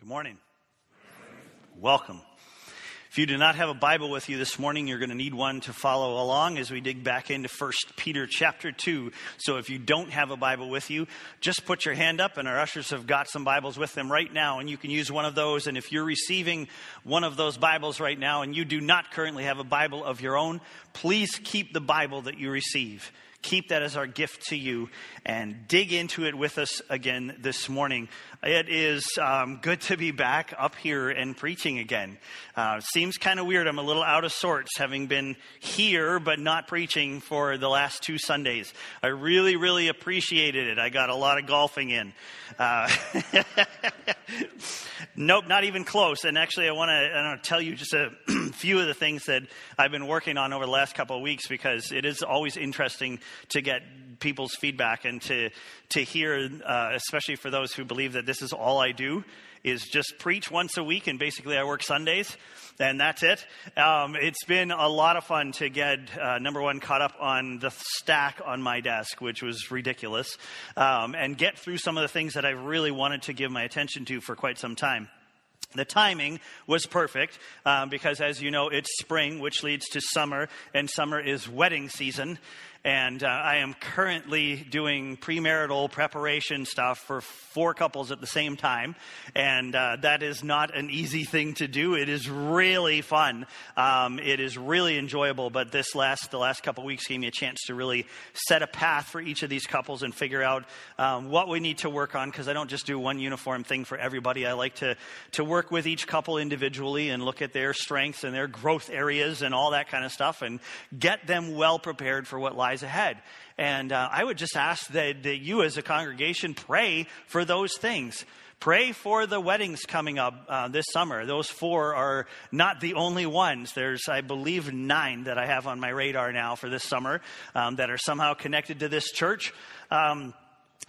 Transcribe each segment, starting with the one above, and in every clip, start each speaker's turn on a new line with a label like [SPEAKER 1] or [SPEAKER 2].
[SPEAKER 1] Good morning. Welcome. If you do not have a Bible with you this morning, you're going to need one to follow along as we dig back into 1 Peter chapter 2. So if you don't have a Bible with you, just put your hand up and our ushers have got some Bibles with them right now and you can use one of those. And if you're receiving one of those Bibles right now and you do not currently have a Bible of your own, please keep the Bible that you receive keep that as our gift to you and dig into it with us again this morning. It is um, good to be back up here and preaching again. Uh, seems kind of weird. I'm a little out of sorts having been here but not preaching for the last two Sundays. I really, really appreciated it. I got a lot of golfing in. Uh, nope, not even close. And actually, I want to tell you just a few of the things that I've been working on over the last couple of weeks because it is always interesting to get people's feedback and to, to hear, uh, especially for those who believe that this is all I do, is just preach once a week and basically I work Sundays and that's it. Um, it's been a lot of fun to get, uh, number one, caught up on the stack on my desk, which was ridiculous, um, and get through some of the things that I really wanted to give my attention to for quite some time. The timing was perfect um, because, as you know, it's spring, which leads to summer, and summer is wedding season and uh, I am currently doing premarital preparation stuff for four couples at the same time, and uh, that is not an easy thing to do. It is really fun. Um, it is really enjoyable. But this last the last couple weeks gave me a chance to really set a path for each of these couples and figure out um, what we need to work on because I don't just do one uniform thing for everybody. I like to to work with each couple individually and look at their strengths and their growth areas and all that kind of stuff and get them well prepared for what lies lies ahead. And uh, I would just ask that, that you, as a congregation, pray for those things. Pray for the weddings coming up uh, this summer. Those four are not the only ones. There's, I believe, nine that I have on my radar now for this summer um, that are somehow connected to this church. Um,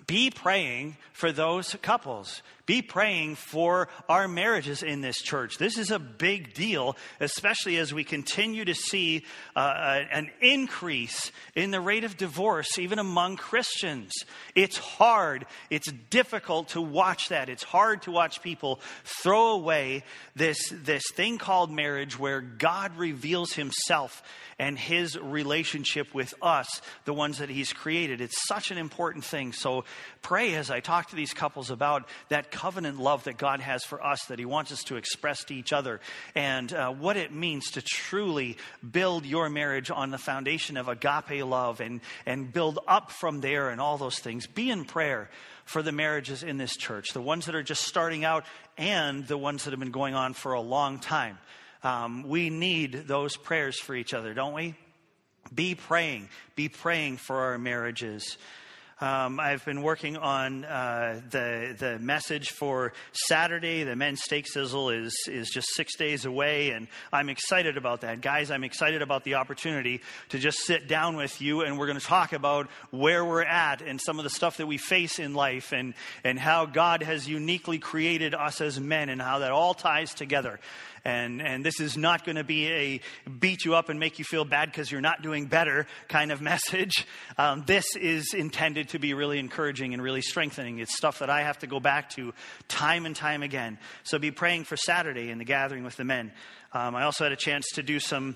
[SPEAKER 1] be praying for those couples. Be praying for our marriages in this church. This is a big deal, especially as we continue to see uh, an increase in the rate of divorce, even among Christians. It's hard, it's difficult to watch that. It's hard to watch people throw away this, this thing called marriage where God reveals himself and his relationship with us, the ones that he's created. It's such an important thing. So pray as I talk to these couples about that covenant love that God has for us, that he wants us to express to each other, and uh, what it means to truly build your marriage on the foundation of agape love and, and build up from there and all those things. Be in prayer for the marriages in this church, the ones that are just starting out and the ones that have been going on for a long time. Um, we need those prayers for each other, don't we? Be praying. Be praying for our marriages. Um, I've been working on uh, the the message for Saturday. The men's steak sizzle is is just six days away, and I'm excited about that, guys. I'm excited about the opportunity to just sit down with you, and we're going to talk about where we're at and some of the stuff that we face in life, and and how God has uniquely created us as men, and how that all ties together. And, and this is not going to be a beat you up and make you feel bad because you're not doing better kind of message. Um, this is intended to be really encouraging and really strengthening. It's stuff that I have to go back to time and time again. So be praying for Saturday in the gathering with the men. Um, I also had a chance to do some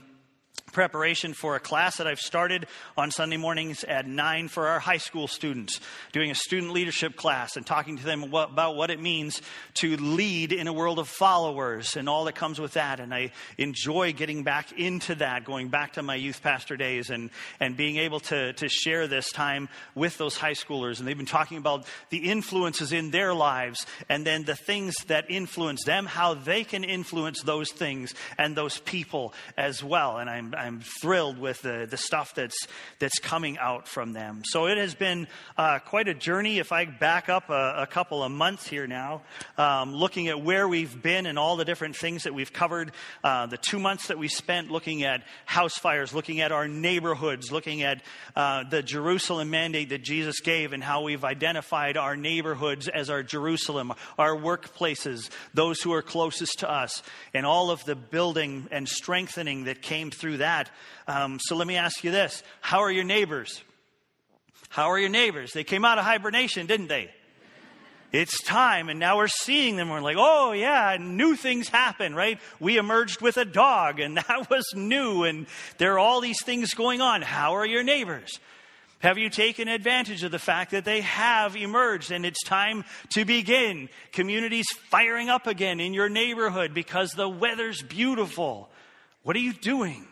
[SPEAKER 1] preparation for a class that I've started on Sunday mornings at 9 for our high school students, doing a student leadership class and talking to them about what it means to lead in a world of followers and all that comes with that. And I enjoy getting back into that, going back to my youth pastor days and, and being able to, to share this time with those high schoolers. And they've been talking about the influences in their lives and then the things that influence them, how they can influence those things and those people as well. And I'm I'm, I'm thrilled with the, the stuff that's, that's coming out from them. So it has been uh, quite a journey. If I back up a, a couple of months here now, um, looking at where we've been and all the different things that we've covered, uh, the two months that we spent looking at house fires, looking at our neighborhoods, looking at uh, the Jerusalem mandate that Jesus gave and how we've identified our neighborhoods as our Jerusalem, our workplaces, those who are closest to us, and all of the building and strengthening that came through that. Um, so let me ask you this How are your neighbors? How are your neighbors? They came out of hibernation, didn't they? It's time. And now we're seeing them. We're like, oh, yeah, new things happen, right? We emerged with a dog, and that was new. And there are all these things going on. How are your neighbors? Have you taken advantage of the fact that they have emerged and it's time to begin? Communities firing up again in your neighborhood because the weather's beautiful. What are you doing?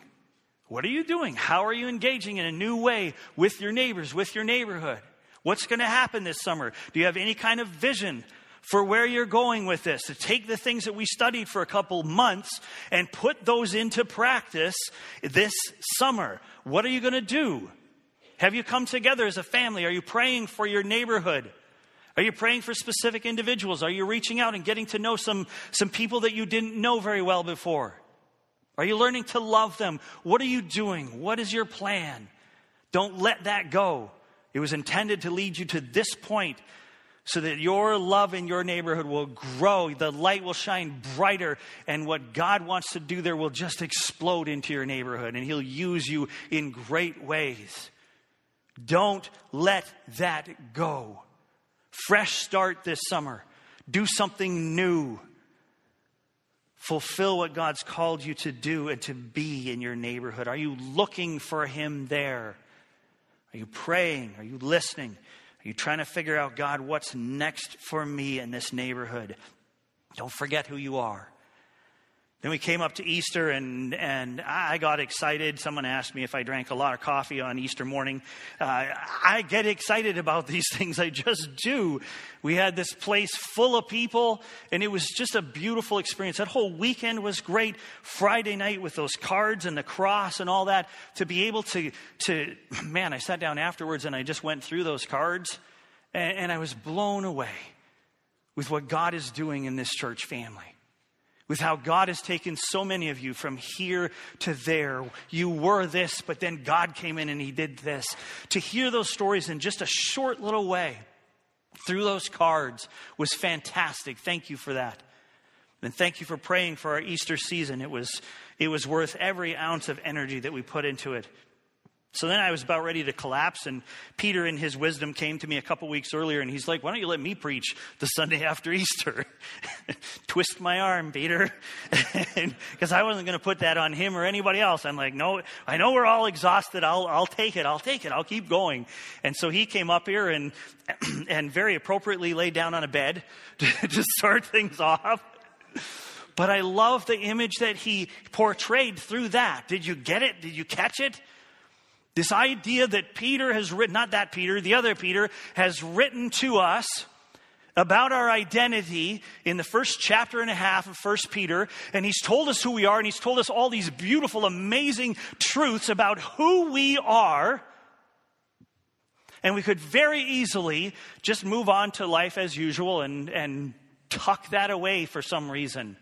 [SPEAKER 1] What are you doing? How are you engaging in a new way with your neighbors, with your neighborhood? What's going to happen this summer? Do you have any kind of vision for where you're going with this? To take the things that we studied for a couple months and put those into practice this summer. What are you going to do? Have you come together as a family? Are you praying for your neighborhood? Are you praying for specific individuals? Are you reaching out and getting to know some, some people that you didn't know very well before? Are you learning to love them? What are you doing? What is your plan? Don't let that go. It was intended to lead you to this point so that your love in your neighborhood will grow, the light will shine brighter, and what God wants to do there will just explode into your neighborhood, and He'll use you in great ways. Don't let that go. Fresh start this summer. Do something new. Fulfill what God's called you to do and to be in your neighborhood. Are you looking for Him there? Are you praying? Are you listening? Are you trying to figure out, God, what's next for me in this neighborhood? Don't forget who you are. Then we came up to Easter and, and I got excited. Someone asked me if I drank a lot of coffee on Easter morning. Uh, I get excited about these things. I just do. We had this place full of people and it was just a beautiful experience. That whole weekend was great. Friday night with those cards and the cross and all that to be able to, to, man, I sat down afterwards and I just went through those cards and, and I was blown away with what God is doing in this church family with how God has taken so many of you from here to there. You were this, but then God came in and He did this. To hear those stories in just a short little way through those cards was fantastic. Thank you for that. And thank you for praying for our Easter season. It was, it was worth every ounce of energy that we put into it. So then I was about ready to collapse, and Peter, in his wisdom, came to me a couple weeks earlier, and he's like, Why don't you let me preach the Sunday after Easter? Twist my arm, Peter. Because I wasn't going to put that on him or anybody else. I'm like, No, I know we're all exhausted. I'll, I'll take it. I'll take it. I'll keep going. And so he came up here and, and very appropriately laid down on a bed to, to start things off. But I love the image that he portrayed through that. Did you get it? Did you catch it? This idea that Peter has written, not that Peter, the other Peter, has written to us about our identity in the first chapter and a half of First Peter, and he's told us who we are, and he's told us all these beautiful, amazing truths about who we are. And we could very easily just move on to life as usual and, and tuck that away for some reason.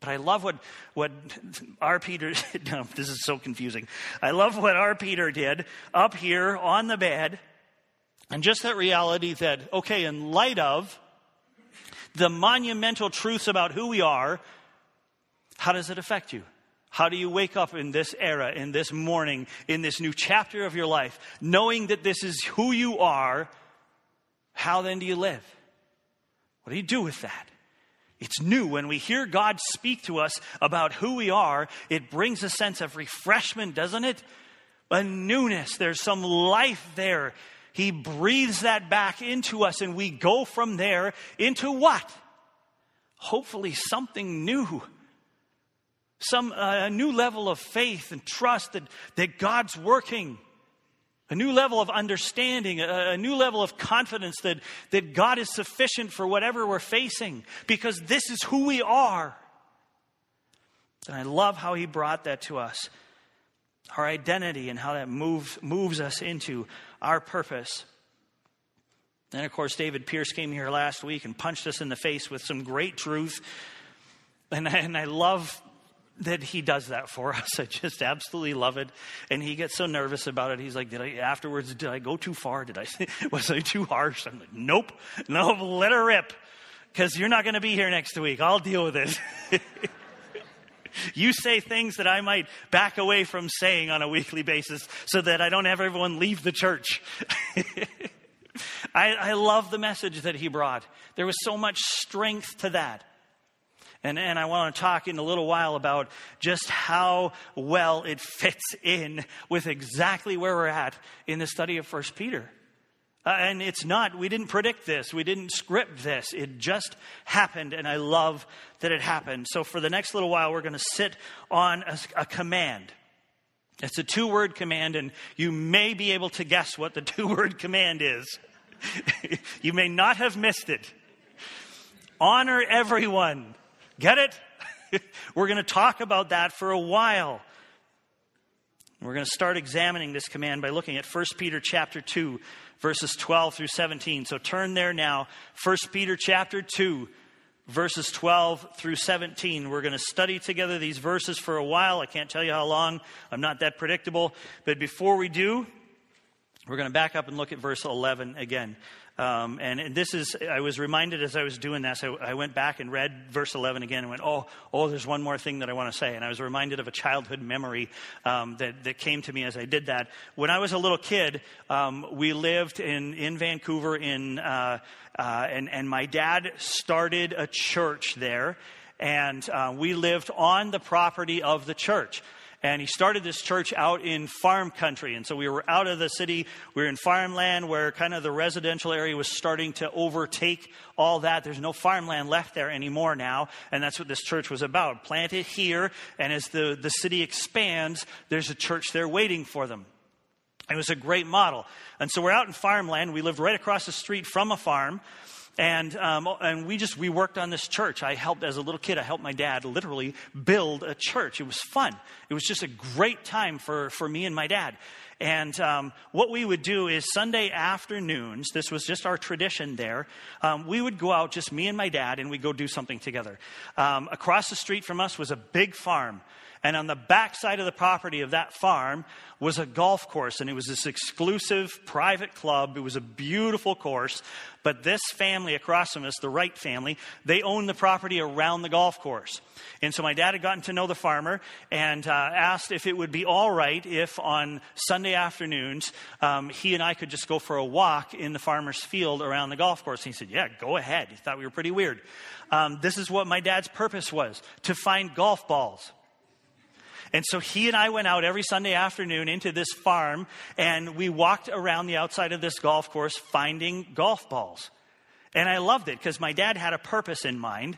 [SPEAKER 1] But I love what, what our Peter, no, this is so confusing. I love what our Peter did up here on the bed. And just that reality that, okay, in light of the monumental truths about who we are, how does it affect you? How do you wake up in this era, in this morning, in this new chapter of your life, knowing that this is who you are? How then do you live? What do you do with that? It's new. When we hear God speak to us about who we are, it brings a sense of refreshment, doesn't it? A newness. There's some life there. He breathes that back into us, and we go from there into what? Hopefully, something new. Some uh, a new level of faith and trust that, that God's working a new level of understanding, a, new level of confidence that, that God is sufficient for whatever we're facing because this is who we are. And I love how he brought that to us our identity and how that moves, moves us into our purpose. Then, of course, David Pierce came here last week and punched us in the face with some great truth. And, and I love that he does that for us. I just absolutely love it. And he gets so nervous about it. He's like, did I, afterwards, did I go too far? Did I, was I too harsh? I'm like, nope, no, let her rip. Cause you're not going to be here next week. I'll deal with it. you say things that I might back away from saying on a weekly basis so that I don't have everyone leave the church. I, I love the message that he brought. There was so much strength to that. And, and I want to talk in a little while about just how well it fits in with exactly where we're at in the study of First Peter. Uh, and it's not, we didn't predict this, we didn't script this. It just happened, and I love that it happened. So, for the next little while, we're going to sit on a, a command. It's a two word command, and you may be able to guess what the two word command is. you may not have missed it. Honor everyone. Get it? We're going to talk about that for a while. We're going to start examining this command by looking at 1 Peter chapter 2 verses 12 through 17. So turn there now. 1 Peter chapter 2 verses 12 through 17. We're going to study together these verses for a while. I can't tell you how long. I'm not that predictable. But before we do, we're going to back up and look at verse 11 again. Um, and, and, this is, I was reminded as I was doing this, I, I, went back and read verse 11 again and went, oh, oh, there's one more thing that I want to say. And I was reminded of a childhood memory um, that, that came to me as I did that. When I was a little kid, um, we lived in, in Vancouver, in, uh, uh, and, and my dad started a church there. And uh, we lived on the property of the church. And he started this church out in farm country. And so we were out of the city. We were in farmland where kind of the residential area was starting to overtake all that. There's no farmland left there anymore now. And that's what this church was about. Plant it here. And as the, the city expands, there's a church there waiting for them. It was a great model. And so we're out in farmland. We lived right across the street from a farm. And, um, and we just, we worked on this church. I helped, as a little kid, I helped my dad literally build a church. It was fun. It was just a great time for, for me and my dad. And um, what we would do is Sunday afternoons, this was just our tradition there, um, we would go out, just me and my dad, and we'd go do something together. Um, across the street from us was a big farm. And on the backside of the property of that farm was a golf course, and it was this exclusive private club. It was a beautiful course. But this family across from us, the Wright family, they owned the property around the golf course. And so my dad had gotten to know the farmer and uh, asked if it would be all right if on Sunday afternoons um, he and I could just go for a walk in the farmer's field around the golf course. And he said, Yeah, go ahead. He thought we were pretty weird. Um, this is what my dad's purpose was to find golf balls. And so he and I went out every Sunday afternoon into this farm and we walked around the outside of this golf course finding golf balls. And I loved it because my dad had a purpose in mind.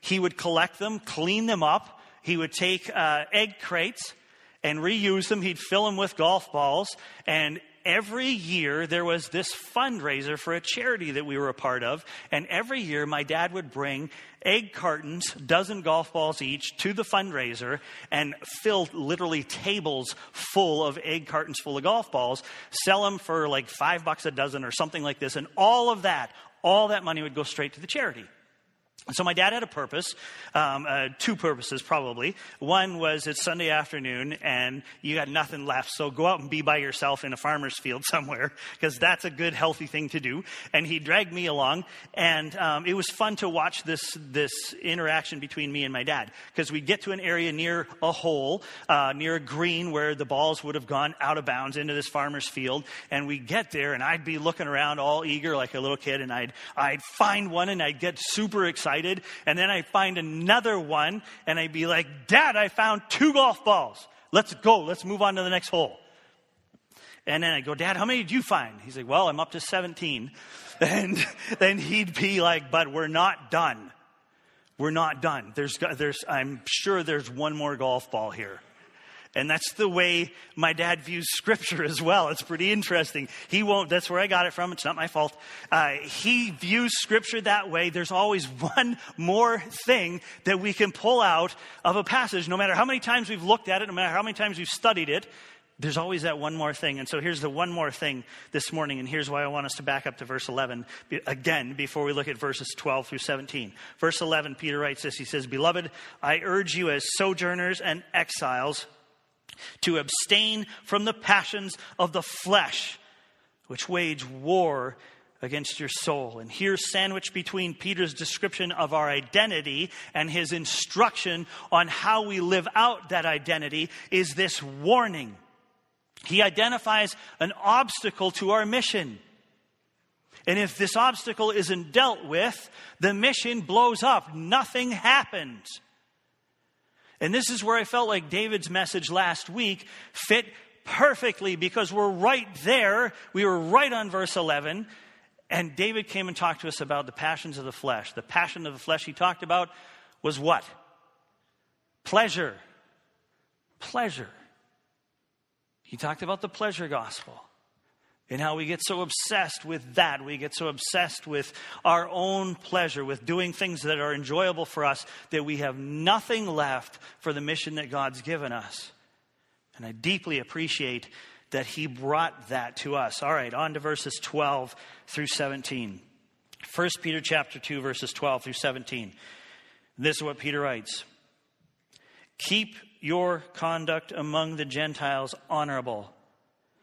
[SPEAKER 1] He would collect them, clean them up. He would take uh, egg crates and reuse them. He'd fill them with golf balls. And every year there was this fundraiser for a charity that we were a part of. And every year my dad would bring egg cartons, dozen golf balls each, to the fundraiser and fill literally tables full of egg cartons full of golf balls, sell them for like five bucks a dozen or something like this. And all of that, all that money would go straight to the charity. So my dad had a purpose, um, uh, two purposes probably. One was it's Sunday afternoon and you got nothing left, so go out and be by yourself in a farmer's field somewhere because that's a good, healthy thing to do. And he dragged me along, and um, it was fun to watch this this interaction between me and my dad because we get to an area near a hole, uh, near a green where the balls would have gone out of bounds into this farmer's field, and we get there, and I'd be looking around all eager like a little kid, and I'd I'd find one, and I'd get super excited excited. And then I find another one and I'd be like, Dad, I found two golf balls. Let's go. Let's move on to the next hole. And then I go, Dad, how many did you find? He's like, Well, I'm up to 17. And then he'd be like, But we're not done. We're not done. There's, there's, I'm sure there's one more golf ball here. And that's the way my dad views scripture as well. It's pretty interesting. He won't, that's where I got it from. It's not my fault. Uh, he views scripture that way. There's always one more thing that we can pull out of a passage, no matter how many times we've looked at it, no matter how many times we've studied it. There's always that one more thing. And so here's the one more thing this morning, and here's why I want us to back up to verse 11 again before we look at verses 12 through 17. Verse 11, Peter writes this He says, Beloved, I urge you as sojourners and exiles to abstain from the passions of the flesh, which wage war against your soul. And here, sandwiched between Peter's description of our identity and his instruction on how we live out that identity, is this warning. He identifies an obstacle to our mission. And if this obstacle isn't dealt with, the mission blows up. Nothing happens. And this is where I felt like David's message last week fit perfectly because we're right there. We were right on verse 11. And David came and talked to us about the passions of the flesh. The passion of the flesh he talked about was what? Pleasure. Pleasure. He talked about the pleasure gospel and how we get so obsessed with that. We get so obsessed with our own pleasure, with doing things that are enjoyable for us, that we have nothing left for the mission that God's given us. And I deeply appreciate that He brought that to us. All right, on to verses 12 through 17. 1 Peter chapter 2, verses 12 through 17. This is what Peter writes Keep your conduct among the Gentiles honorable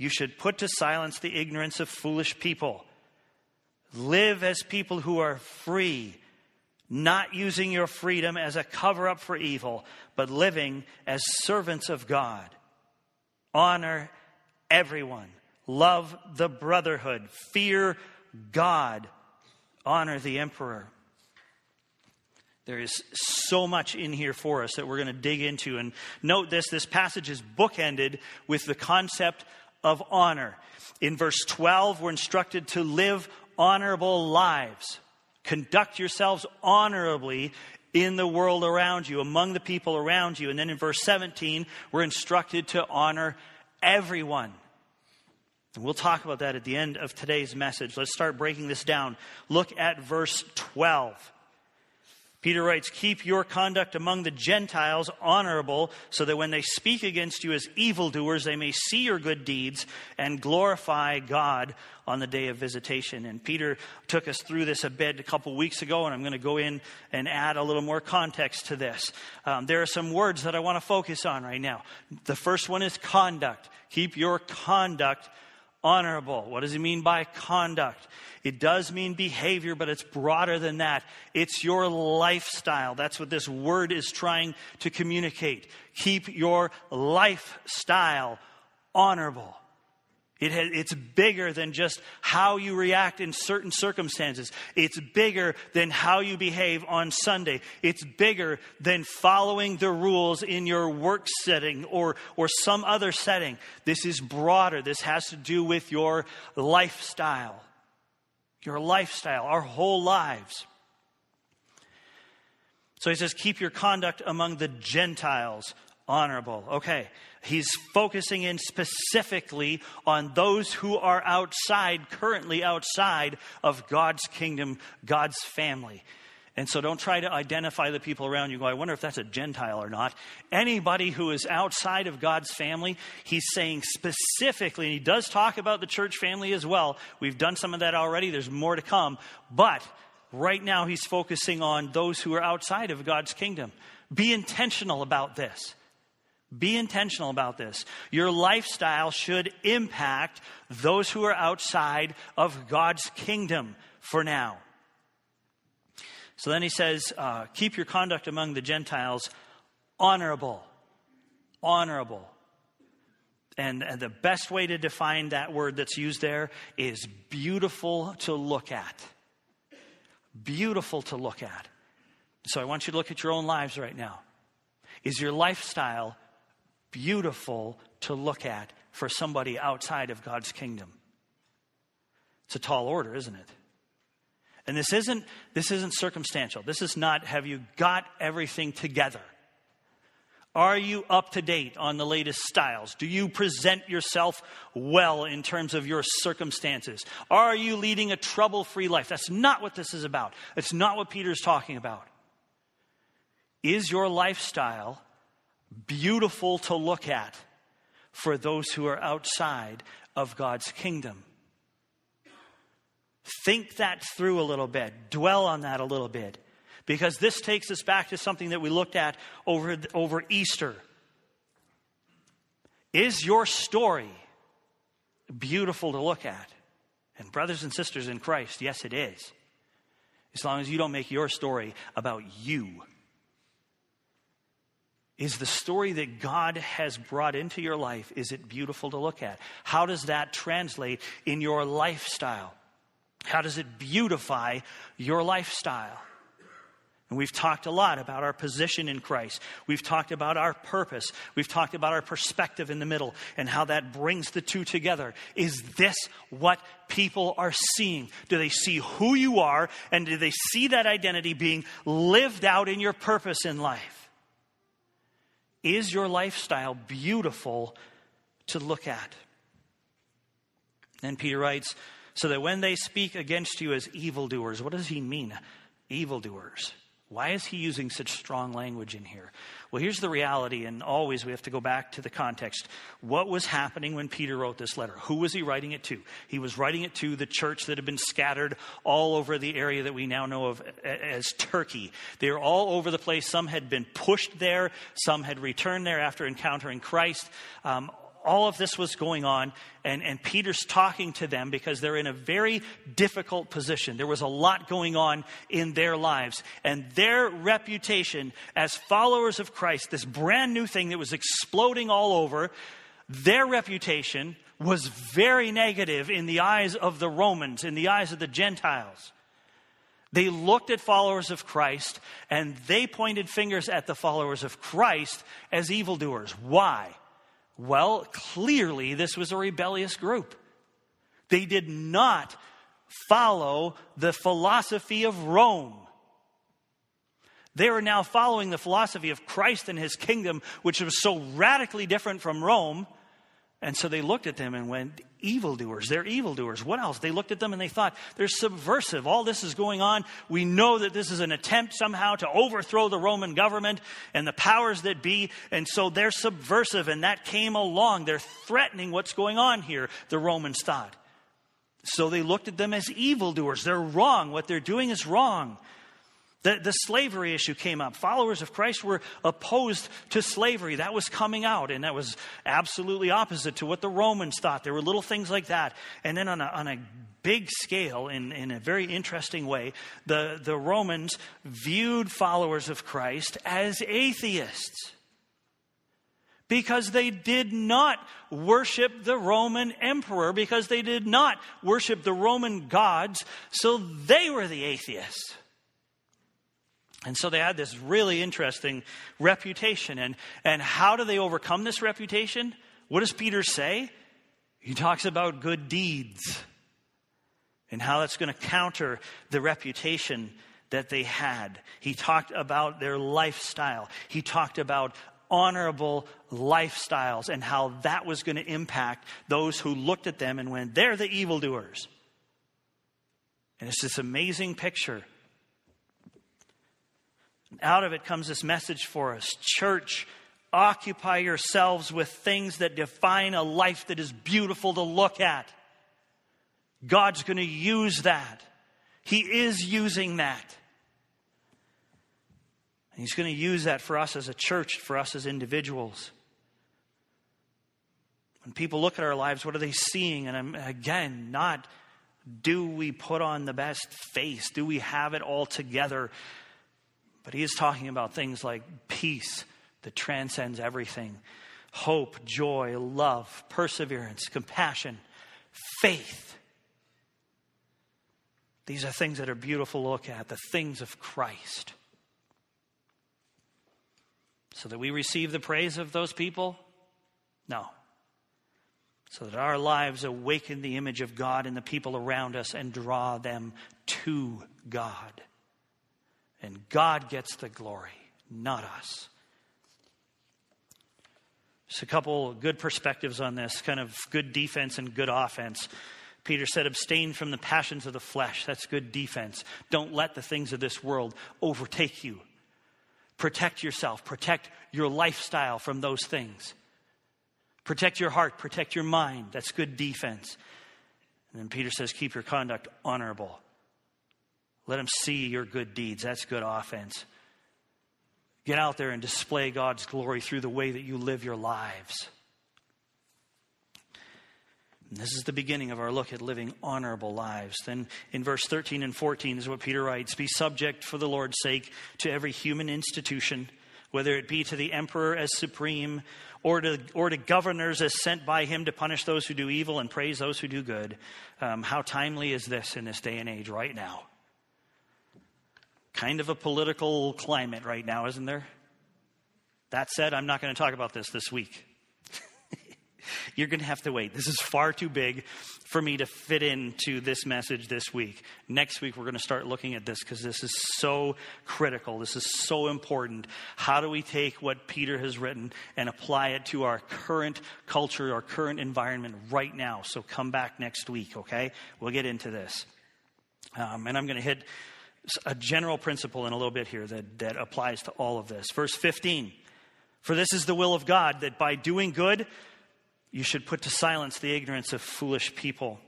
[SPEAKER 1] you should put to silence the ignorance of foolish people. Live as people who are free, not using your freedom as a cover up for evil, but living as servants of God. Honor everyone. Love the brotherhood. Fear God. Honor the emperor. There is so much in here for us that we're going to dig into. And note this this passage is bookended with the concept of honor. In verse 12, we're instructed to live honorable lives. Conduct yourselves honorably in the world around you, among the people around you. And then in verse 17, we're instructed to honor everyone. And we'll talk about that at the end of today's message. Let's start breaking this down. Look at verse 12. Peter writes, Keep your conduct among the Gentiles honorable, so that when they speak against you as evildoers, they may see your good deeds and glorify God on the day of visitation. And Peter took us through this a bit a couple weeks ago, and I'm going to go in and add a little more context to this. Um, there are some words that I want to focus on right now. The first one is conduct. Keep your conduct honorable. What does he mean by conduct? It does mean behavior, but it's broader than that. It's your lifestyle. That's what this word is trying to communicate. Keep your lifestyle honorable. It has, it's bigger than just how you react in certain circumstances. It's bigger than how you behave on Sunday. It's bigger than following the rules in your work setting or, or some other setting. This is broader. This has to do with your lifestyle. Your lifestyle, our whole lives. So he says, keep your conduct among the Gentiles honorable. Okay, he's focusing in specifically on those who are outside, currently outside of God's kingdom, God's family. And so don't try to identify the people around you. Go, I wonder if that's a Gentile or not. Anybody who is outside of God's family, he's saying specifically, and he does talk about the church family as well. We've done some of that already, there's more to come. But right now, he's focusing on those who are outside of God's kingdom. Be intentional about this. Be intentional about this. Your lifestyle should impact those who are outside of God's kingdom for now. So then he says, uh, Keep your conduct among the Gentiles honorable. Honorable. And, and the best way to define that word that's used there is beautiful to look at. Beautiful to look at. So I want you to look at your own lives right now. Is your lifestyle beautiful to look at for somebody outside of God's kingdom. It's a tall order, isn't it? And this isn't this isn't circumstantial. This is not have you got everything together? Are you up to date on the latest styles? Do you present yourself well in terms of your circumstances? Are you leading a trouble free life? That's not what this is about. It's not what Peter's talking about. Is your lifestyle beautiful to look at for those who are outside of God's kingdom. Think that through a little bit, dwell on that a little bit, because this takes us back to something that we looked at over, over Easter. Is your story beautiful to look at? And, brothers and sisters in Christ, yes, it is. As long as you don't make your story about you. Is the story that God has brought into your life, is it beautiful to look at? How does that translate in your lifestyle? How does it beautify your lifestyle? And we've talked a lot about our position in Christ. We've talked about our purpose. We've talked about our perspective in the middle and how that brings the two together. Is this what people are seeing? Do they see who you are and do they see that identity being lived out in your purpose in life? Is your lifestyle beautiful to look at? Then Peter writes, so that when they speak against you as evildoers, what does he mean? Evildoers. Why is he using such strong language in here? Well, here's the reality, and always we have to go back to the context. What was happening when Peter wrote this letter? Who was he writing it to? He was writing it to the church that had been scattered all over the area that we now know of as Turkey. They were all over the place. Some had been pushed there, some had returned there after encountering Christ. Um, all of this was going on, and, and Peter's talking to them because they're in a very difficult position. There was a lot going on in their lives, and their reputation as followers of Christ, this brand new thing that was exploding all over, their reputation was very negative in the eyes of the Romans, in the eyes of the Gentiles. They looked at followers of Christ and they pointed fingers at the followers of Christ as evildoers. Why? Well, clearly, this was a rebellious group. They did not follow the philosophy of Rome. They were now following the philosophy of Christ and his kingdom, which was so radically different from Rome and so they looked at them and went, evildoers. They're evildoers. What else? They looked at them and they thought, they're subversive. All this is going on. We know that this is an attempt somehow to overthrow the Roman government and the powers that be. And so they're subversive. And that came along. They're threatening what's going on here, the Romans thought. So they looked at them as evildoers. They're wrong. What they're doing is wrong. The, the slavery issue came up. Followers of Christ were opposed to slavery. That was coming out, and that was absolutely opposite to what the Romans thought. There were little things like that. And then on a, on a big scale, in, in a very interesting way, the, the Romans viewed followers of Christ as atheists because they did not worship the Roman emperor, because they did not worship the Roman gods, so they were the atheists. And so they had this really interesting reputation. And, and how do they overcome this reputation? What does Peter say? He talks about good deeds and how that's going to counter the reputation that they had. He talked about their lifestyle. He talked about honorable lifestyles and how that was going to impact those who looked at them and went, they're the evildoers. And it's this amazing picture out of it comes this message for us Church, occupy yourselves with things that define a life that is beautiful to look at. God's going to use that. He is using that. And He's going to use that for us as a church, for us as individuals. When people look at our lives, what are they seeing? And again, not do we put on the best face? Do we have it all together? But he is talking about things like peace that transcends everything, hope, joy, love, perseverance, compassion, faith. These are things that are beautiful to look at, the things of Christ. So that we receive the praise of those people? No. So that our lives awaken the image of God in the people around us and draw them to God. And God gets the glory, not us. Just a couple good perspectives on this, kind of good defense and good offense. Peter said, abstain from the passions of the flesh. That's good defense. Don't let the things of this world overtake you. Protect yourself, protect your lifestyle from those things. Protect your heart, protect your mind. That's good defense. And then Peter says, Keep your conduct honorable. Let them see your good deeds. That's good offense. Get out there and display God's glory through the way that you live your lives. And this is the beginning of our look at living honorable lives. Then in verse 13 and 14 is what Peter writes Be subject for the Lord's sake to every human institution, whether it be to the emperor as supreme, or to, or to governors as sent by him to punish those who do evil and praise those who do good. Um, how timely is this in this day and age right now? Kind of a political climate right now, isn't there? That said, I'm not going to talk about this this week. You're going to have to wait. This is far too big for me to fit into this message this week. Next week, we're going to start looking at this because this is so critical. This is so important. How do we take what Peter has written and apply it to our current culture, our current environment right now? So come back next week, okay? We'll get into this. Um, and I'm going to hit a general principle in a little bit here that, that applies to all of this. Verse 15 For this is the will of God, that by doing good, you should put to silence the ignorance of foolish people.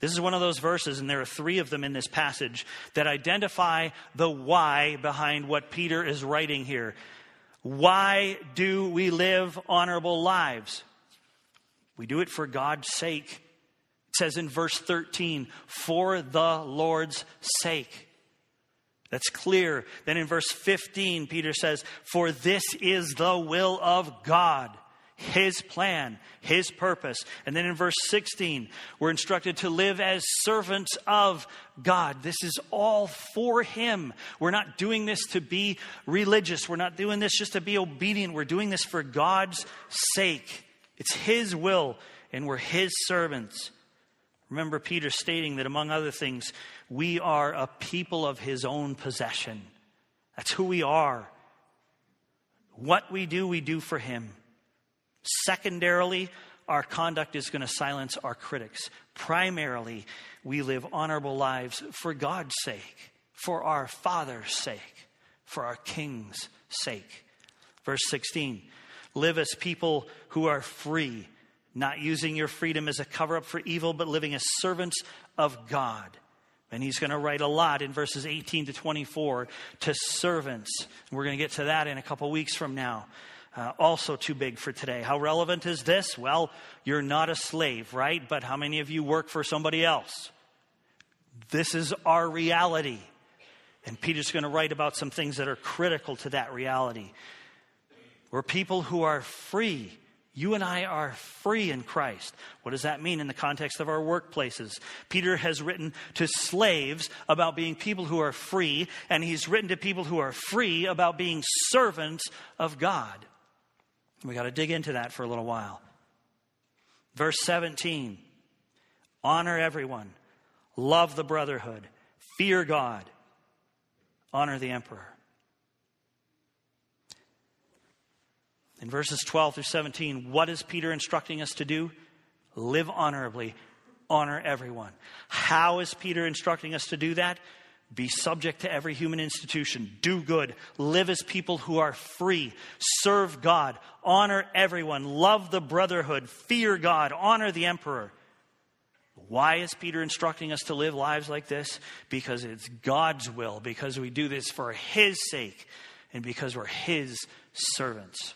[SPEAKER 1] This is one of those verses, and there are three of them in this passage that identify the why behind what Peter is writing here. Why do we live honorable lives? We do it for God's sake. Says in verse 13, for the Lord's sake. That's clear. Then in verse 15, Peter says, For this is the will of God his plan, His purpose. And then in verse 16, we're instructed to live as servants of God. This is all for Him. We're not doing this to be religious. We're not doing this just to be obedient. We're doing this for God's sake. It's His will, and we're His servants. Remember Peter stating that, among other things, we are a people of His own possession. That's who we are. What we do, we do for Him. Secondarily, our conduct is going to silence our critics. Primarily, we live honorable lives for God's sake, for our Father's sake, for our King's sake. Verse 16 Live as people who are free, not using your freedom as a cover up for evil, but living as servants of God. And he's going to write a lot in verses 18 to 24 to servants. We're going to get to that in a couple weeks from now. Uh, also too big for today. How relevant is this? Well, you're not a slave, right? But how many of you work for somebody else? This is our reality. And Peter's going to write about some things that are critical to that reality. We're people who are free. You and I are free in Christ. What does that mean in the context of our workplaces? Peter has written to slaves about being people who are free, and he's written to people who are free about being servants of God. We got to dig into that for a little while. Verse 17 honor everyone, love the brotherhood, fear God, honor the emperor. In verses 12 through 17, what is Peter instructing us to do? Live honorably, honor everyone. How is Peter instructing us to do that? Be subject to every human institution. Do good. Live as people who are free. Serve God. Honor everyone. Love the brotherhood. Fear God. Honor the emperor. Why is Peter instructing us to live lives like this? Because it's God's will, because we do this for His sake, and because we're His servants.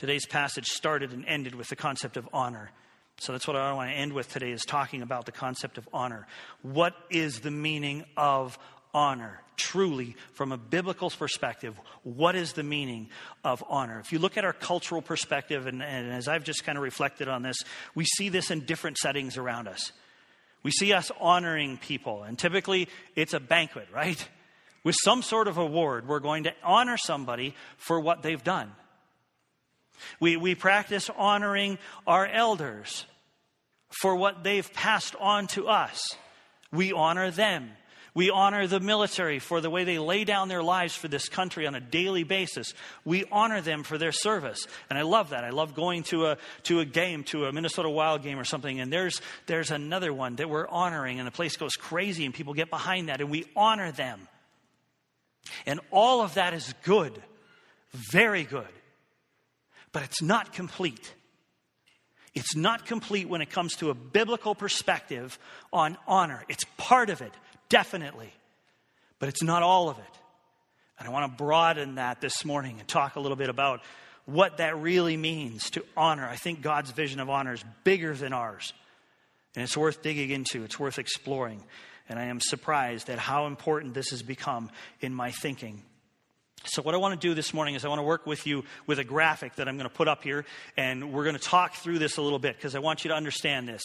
[SPEAKER 1] Today's passage started and ended with the concept of honor. So that's what I want to end with today is talking about the concept of honor. What is the meaning of honor? Truly, from a biblical perspective, what is the meaning of honor? If you look at our cultural perspective, and, and as I've just kind of reflected on this, we see this in different settings around us. We see us honoring people, and typically it's a banquet, right? With some sort of award, we're going to honor somebody for what they've done. We, we practice honoring our elders for what they've passed on to us. We honor them. We honor the military for the way they lay down their lives for this country on a daily basis. We honor them for their service. And I love that. I love going to a, to a game, to a Minnesota Wild game or something, and there's, there's another one that we're honoring, and the place goes crazy, and people get behind that, and we honor them. And all of that is good, very good, but it's not complete It's not complete when it comes to a biblical perspective on honor. It's part of it, definitely, but it's not all of it. And I want to broaden that this morning and talk a little bit about what that really means to honor. I think God's vision of honor is bigger than ours, and it's worth digging into, it's worth exploring. And I am surprised at how important this has become in my thinking. So, what I want to do this morning is I want to work with you with a graphic that I'm going to put up here, and we're going to talk through this a little bit because I want you to understand this.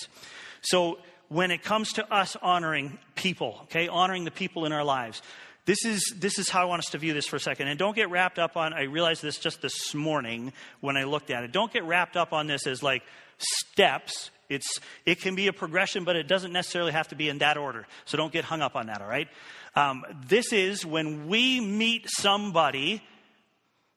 [SPEAKER 1] So, when it comes to us honoring people, okay, honoring the people in our lives, this is, this is how I want us to view this for a second. And don't get wrapped up on, I realized this just this morning when I looked at it. Don't get wrapped up on this as like steps. It's, it can be a progression, but it doesn't necessarily have to be in that order. So don't get hung up on that, all right? Um, this is when we meet somebody.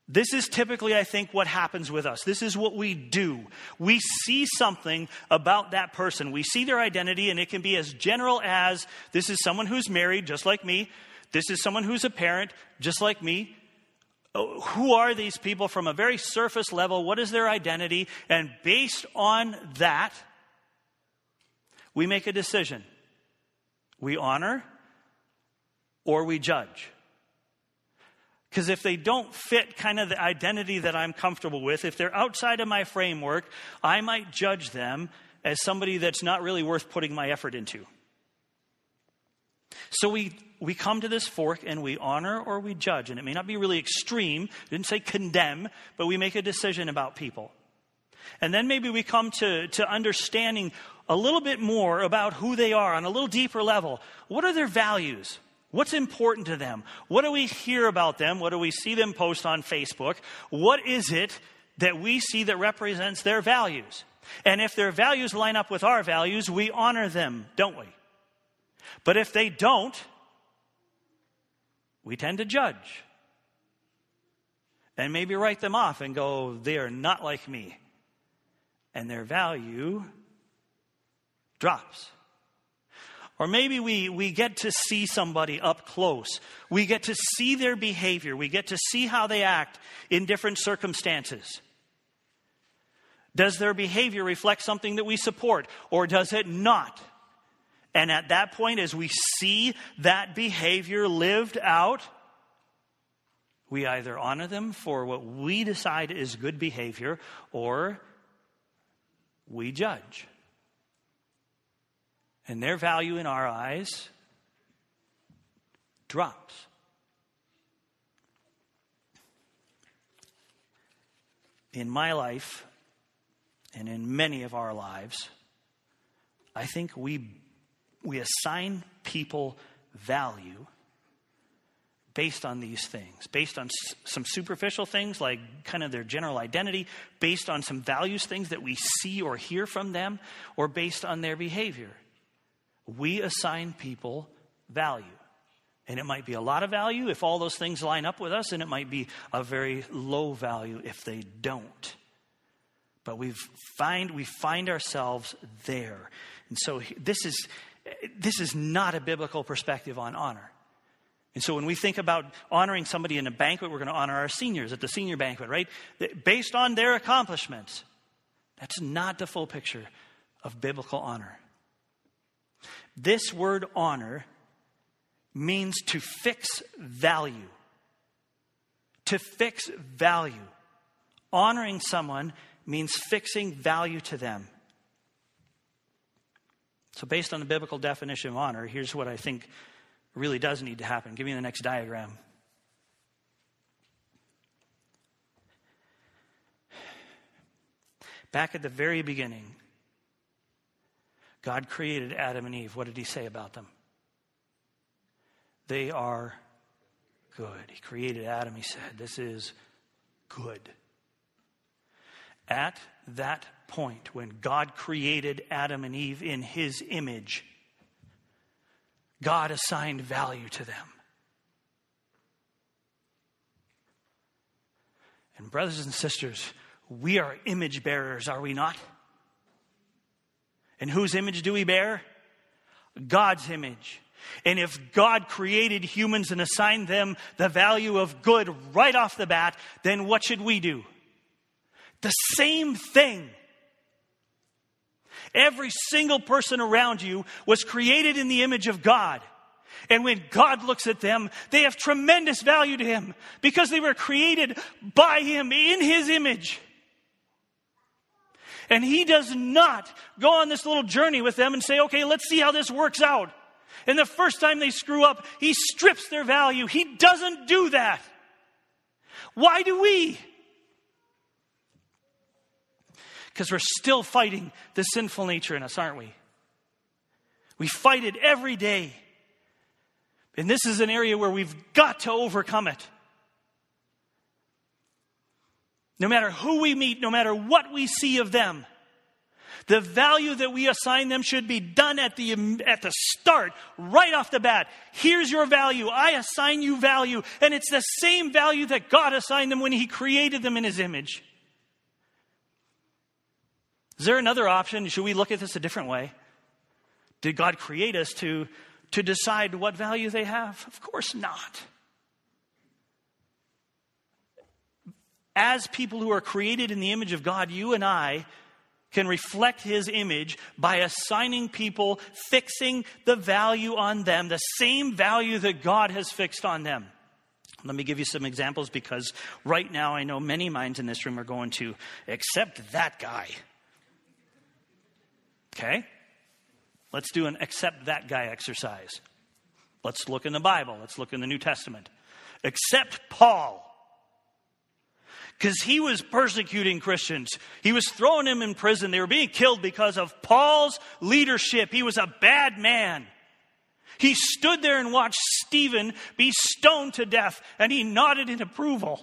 [SPEAKER 1] This is typically, I think, what happens with us. This is what we do. We see something about that person. We see their identity, and it can be as general as this is someone who's married, just like me. This is someone who's a parent, just like me. Oh, who are these people from a very surface level? What is their identity? And based on that, we make a decision. We honor or we judge. Because if they don't fit kind of the identity that I'm comfortable with, if they're outside of my framework, I might judge them as somebody that's not really worth putting my effort into. So we, we come to this fork and we honor or we judge. And it may not be really extreme, I didn't say condemn, but we make a decision about people. And then maybe we come to, to understanding a little bit more about who they are on a little deeper level. What are their values? What's important to them? What do we hear about them? What do we see them post on Facebook? What is it that we see that represents their values? And if their values line up with our values, we honor them, don't we? But if they don't, we tend to judge and maybe write them off and go, they are not like me. And their value drops. Or maybe we, we get to see somebody up close. We get to see their behavior. We get to see how they act in different circumstances. Does their behavior reflect something that we support, or does it not? And at that point, as we see that behavior lived out, we either honor them for what we decide is good behavior, or we judge and their value in our eyes drops. In my life, and in many of our lives, I think we, we assign people value based on these things, based on s- some superficial things like kind of their general identity, based on some values things that we see or hear from them, or based on their behavior we assign people value. And it might be a lot of value if all those things line up with us, and it might be a very low value if they don't. But we find we find ourselves there. And so this is this is not a biblical perspective on honor. And so when we think about honoring somebody in a banquet, we're going to honor our seniors at the senior banquet, right? Based on their accomplishments. That's not the full picture of biblical honor. This word honor means to fix value. To fix value. Honoring someone means fixing value to them. So, based on the biblical definition of honor, here's what I think really does need to happen. Give me the next diagram. Back at the very beginning, God created Adam and Eve. What did he say about them? They are good. He created Adam. He said, This is good. At that point, when God created Adam and Eve in his image, God assigned value to them. And, brothers and sisters, we are image bearers, are we not? And whose image do we bear? God's image. And if God created humans and assigned them the value of good right off the bat, then what should we do? The same thing. Every single person around you was created in the image of God. And when God looks at them, they have tremendous value to Him because they were created by Him in His image. And He does not go on this little journey with them and say, okay, let's see how this works out. And the first time they screw up, He strips their value. He doesn't do that. Why do we? Because we're still fighting the sinful nature in us, aren't we? We fight it every day. And this is an area where we've got to overcome it. No matter who we meet, no matter what we see of them, the value that we assign them should be done at the, at the start, right off the bat. Here's your value. I assign you value. And it's the same value that God assigned them when He created them in His image. Is there another option? Should we look at this a different way? Did God create us to, to decide what value they have? Of course not. As people who are created in the image of God, you and I can reflect his image by assigning people, fixing the value on them, the same value that God has fixed on them. Let me give you some examples because right now I know many minds in this room are going to accept that guy. Okay? Let's do an accept that guy exercise. Let's look in the Bible. Let's look in the New Testament. Accept Paul. Because he was persecuting Christians. He was throwing them in prison. They were being killed because of Paul's leadership. He was a bad man. He stood there and watched Stephen be stoned to death, and he nodded in approval.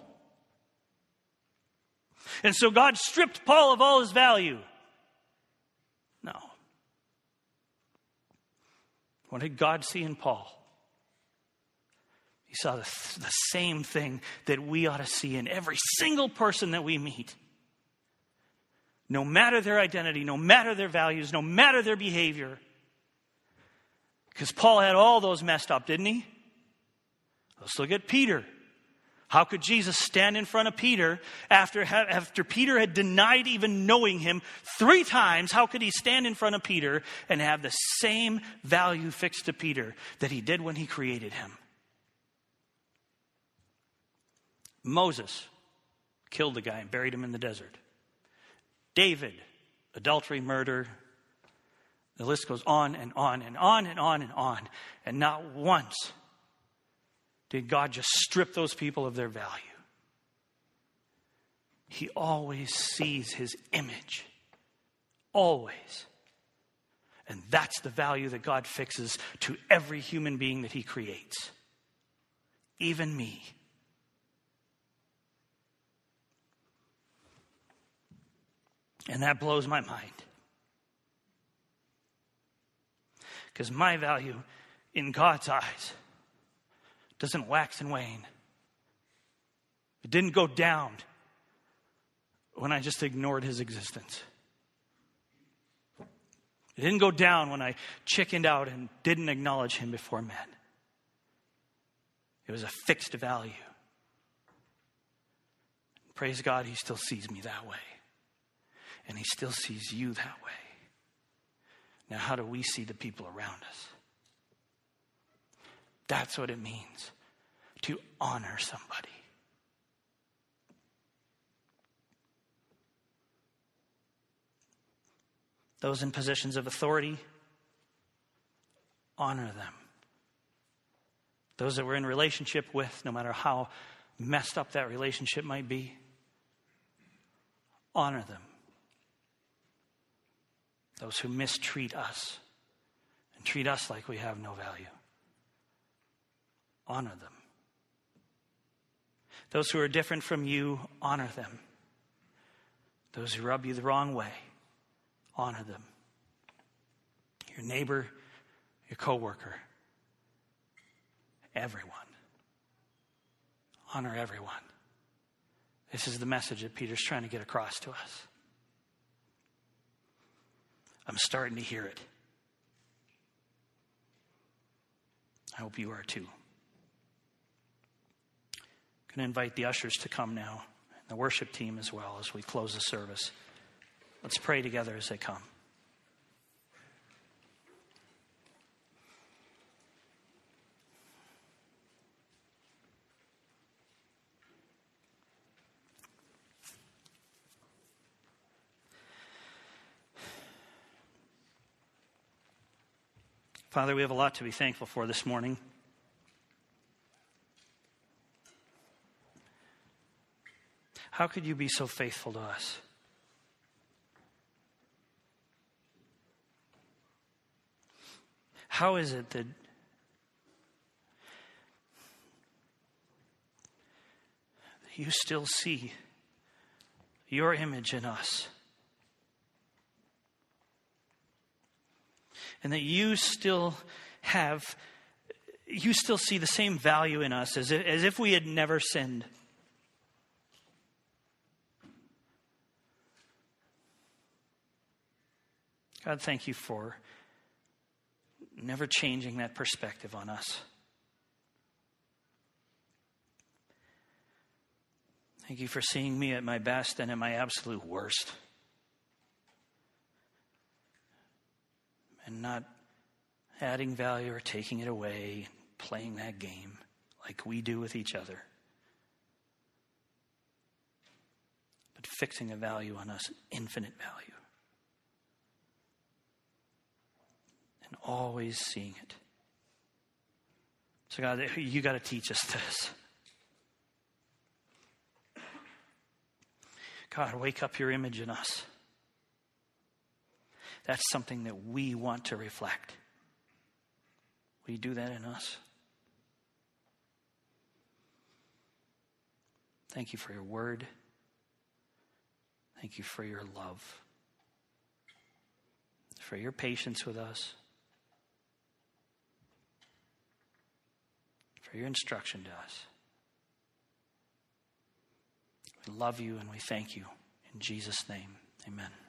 [SPEAKER 1] And so God stripped Paul of all his value. No. What did God see in Paul? He saw the, the same thing that we ought to see in every single person that we meet. No matter their identity, no matter their values, no matter their behavior. Because Paul had all those messed up, didn't he? Let's look at Peter. How could Jesus stand in front of Peter after, after Peter had denied even knowing him three times? How could he stand in front of Peter and have the same value fixed to Peter that he did when he created him? Moses killed the guy and buried him in the desert. David, adultery, murder. The list goes on and on and on and on and on. And not once did God just strip those people of their value. He always sees his image. Always. And that's the value that God fixes to every human being that he creates, even me. And that blows my mind. Because my value in God's eyes doesn't wax and wane. It didn't go down when I just ignored his existence. It didn't go down when I chickened out and didn't acknowledge him before men. It was a fixed value. Praise God, he still sees me that way. And he still sees you that way. Now, how do we see the people around us? That's what it means to honor somebody. Those in positions of authority, honor them. Those that we're in relationship with, no matter how messed up that relationship might be, honor them those who mistreat us and treat us like we have no value. Honor them. Those who are different from you, honor them. Those who rub you the wrong way, honor them. Your neighbor, your coworker, everyone. Honor everyone. This is the message that Peter's trying to get across to us. I'm starting to hear it. I hope you are too. I'm going to invite the ushers to come now, and the worship team as well as we close the service. Let's pray together as they come. Father, we have a lot to be thankful for this morning. How could you be so faithful to us? How is it that you still see your image in us? And that you still have, you still see the same value in us as if, as if we had never sinned. God, thank you for never changing that perspective on us. Thank you for seeing me at my best and at my absolute worst. And not adding value or taking it away, playing that game like we do with each other. But fixing a value on us, infinite value. and always seeing it. So, God, you got to teach us this. God, wake up your image in us. That's something that we want to reflect. Will you do that in us? Thank you for your word. Thank you for your love, for your patience with us. for your instruction to us. We love you and we thank you. In Jesus' name, amen.